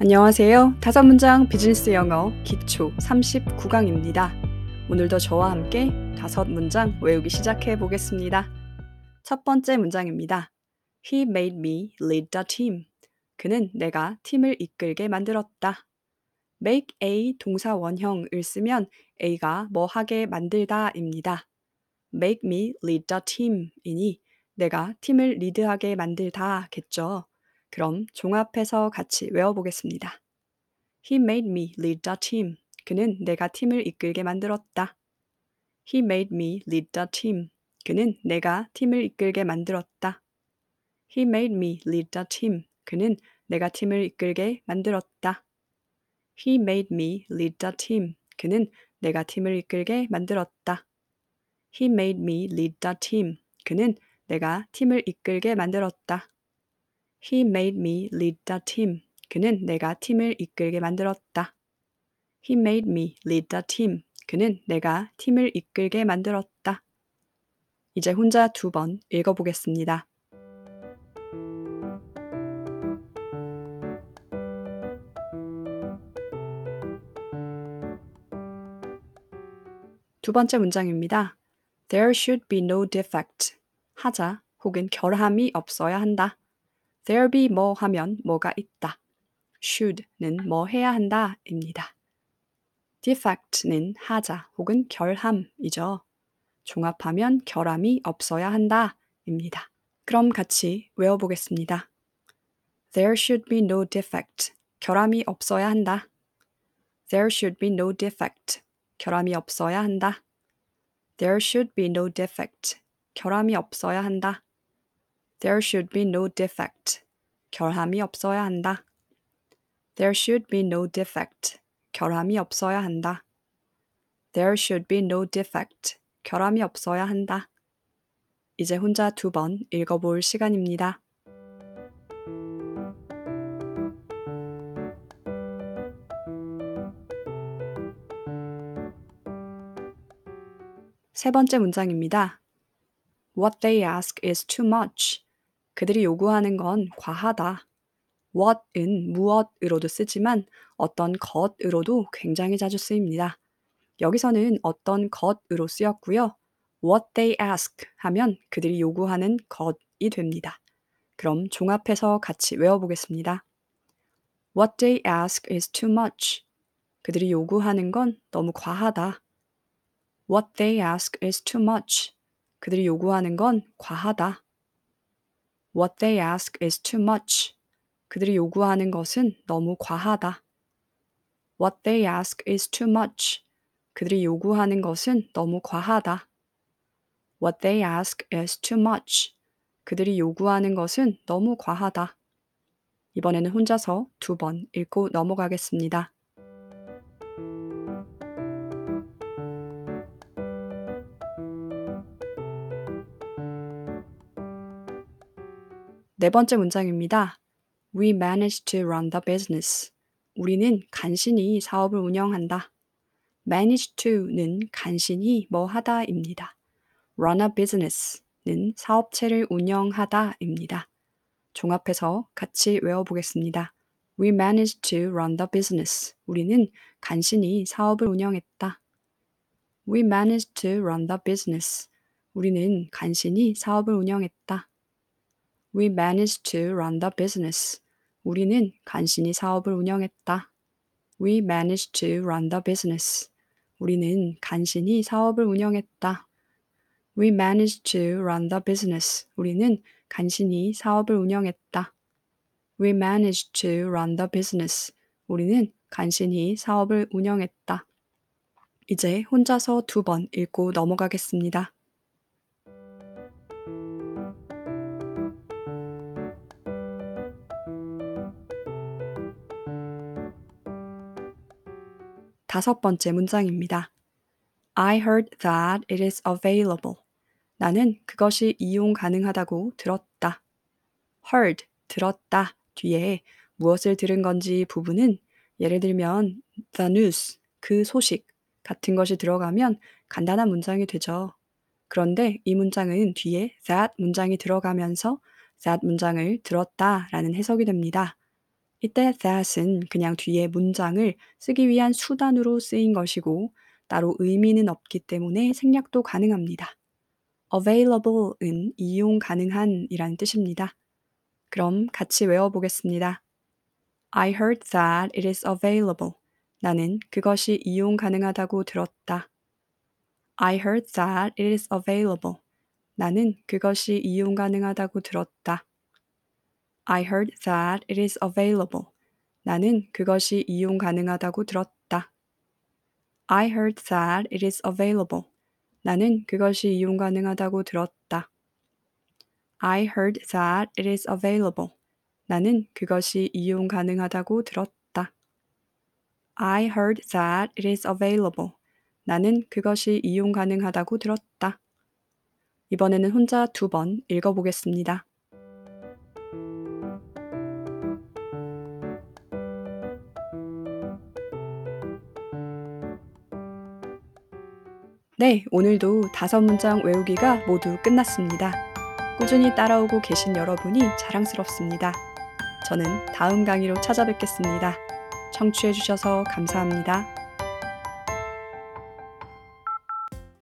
안녕하세요. 다섯 문장 비즈니스 영어 기초 39강입니다. 오늘도 저와 함께 다섯 문장 외우기 시작해 보겠습니다. 첫 번째 문장입니다. He made me lead the team. 그는 내가 팀을 이끌게 만들었다. make A 동사 원형을 쓰면 A가 뭐 하게 만들다입니다. make me lead the team이니 내가 팀을 리드하게 만들다겠죠. 그럼 종합해서 같이 외워보겠습니다. He made me lead the team. 그는 내가 팀을 이끌게 만들었다. He made me lead the team. 그는 내가 팀을 이끌게 만들었다. He made me lead the team. 그는 내가 팀을 이끌게 만들었다. He made me lead the team. 그는 내가 팀을 이끌게 만들었다. He made me lead the team. 그는 내가 팀을 이끌게 만들었다. He made me lead the team. 그는 내가 팀을 이끌게 만들었다. He made me lead the team. 그는 내가 팀을 이끌게 만들었다. 이제 혼자 두 번 읽어보겠습니다. 두 번째 문장입니다. There should be no defect. 하자 혹은 결함이 없어야 한다. There be 뭐 하면 뭐가 있다. should는 뭐 해야 한다입니다. defect는 하자 혹은 결함이죠. 종합하면 결함이 없어야 한다입니다. 그럼 같이 외워보겠습니다. There should be no defect. 결함이 없어야 한다. There should be no defect. 결함이 없어야 한다. There should be no defect. 결함이 없어야 한다. There should be no defect. 결함이 없어야 한다. There should be no defect. 결함이 없어야 한다. There should be no defect. 결함이 없어야 한다. 이제 혼자 두 번 읽어볼 시간입니다. 세 번째 문장입니다. What they ask is too much. 그들이 요구하는 건 과하다. what은 무엇으로도 쓰지만 어떤 것으로도 굉장히 자주 쓰입니다. 여기서는 어떤 것으로 쓰였고요. what they ask 하면 그들이 요구하는 것이 됩니다. 그럼 종합해서 같이 외워보겠습니다. What they ask is too much. 그들이 요구하는 건 너무 과하다. What they ask is too much. 그들이 요구하는 건 과하다. What they ask is too much. 그들이 요구하는 것은 너무 과하다. What they ask is too much. 그들이 요구하는 것은 너무 과하다. What they ask is too much. 그들이 요구하는 것은 너무 과하다. 이번에는 혼자서 두 번 읽고 넘어가겠습니다. 네 번째 문장입니다. We manage to run the business. 우리는 간신히 사업을 운영한다. manage to는 간신히 뭐 하다입니다. run a business는 사업체를 운영하다입니다. 종합해서 같이 외워보겠습니다. We managed to run the business. 우리는 간신히 사업을 운영했다. We managed to run the business. 우리는 간신히 사업을 운영했다. We managed to run the business. 우리는 간신히 사업을 운영했다. We managed to run the business. 우리는 간신히 사업을 운영했다. We managed to run the business. 우리는 간신히 사업을 운영했다. We managed to run the business. 우리는 간신히 사업을 운영했다. 이제 혼자서 두 번 읽고 넘어가겠습니다. 다섯 번째 문장입니다. I heard that it is available. 나는 그것이 이용 가능하다고 들었다. heard, 들었다 뒤에 무엇을 들은 건지 부분은 예를 들면 the news, 그 소식 같은 것이 들어가면 간단한 문장이 되죠. 그런데 이 문장은 뒤에 that 문장이 들어가면서 that 문장을 들었다 라는 해석이 됩니다. 이때 that은 그냥 뒤에 문장을 쓰기 위한 수단으로 쓰인 것이고 따로 의미는 없기 때문에 생략도 가능합니다. available은 이용 가능한 이라는 뜻입니다. 그럼 같이 외워보겠습니다. I heard that it is available. 나는 그것이 이용 가능하다고 들었다. I heard that it is available. 나는 그것이 이용 가능하다고 들었다. I heard that it is available. 나는 그것이 이용 가능하다고 들었다. I heard that it is available. 나는 그것이 이용 가능하다고 들었다. I heard that it is available. 나는 그것이 이용 가능하다고 들었다. I heard that it is available. 나는 그것이 이용 가능하다고 들었다. 이번에는 혼자 두 번 읽어보겠습니다. 네, 오늘도 다섯 문장 외우기가 모두 끝났습니다. 꾸준히 따라오고 계신 여러분이 자랑스럽습니다. 저는 다음 강의로 찾아뵙겠습니다. 청취해주셔서 감사합니다.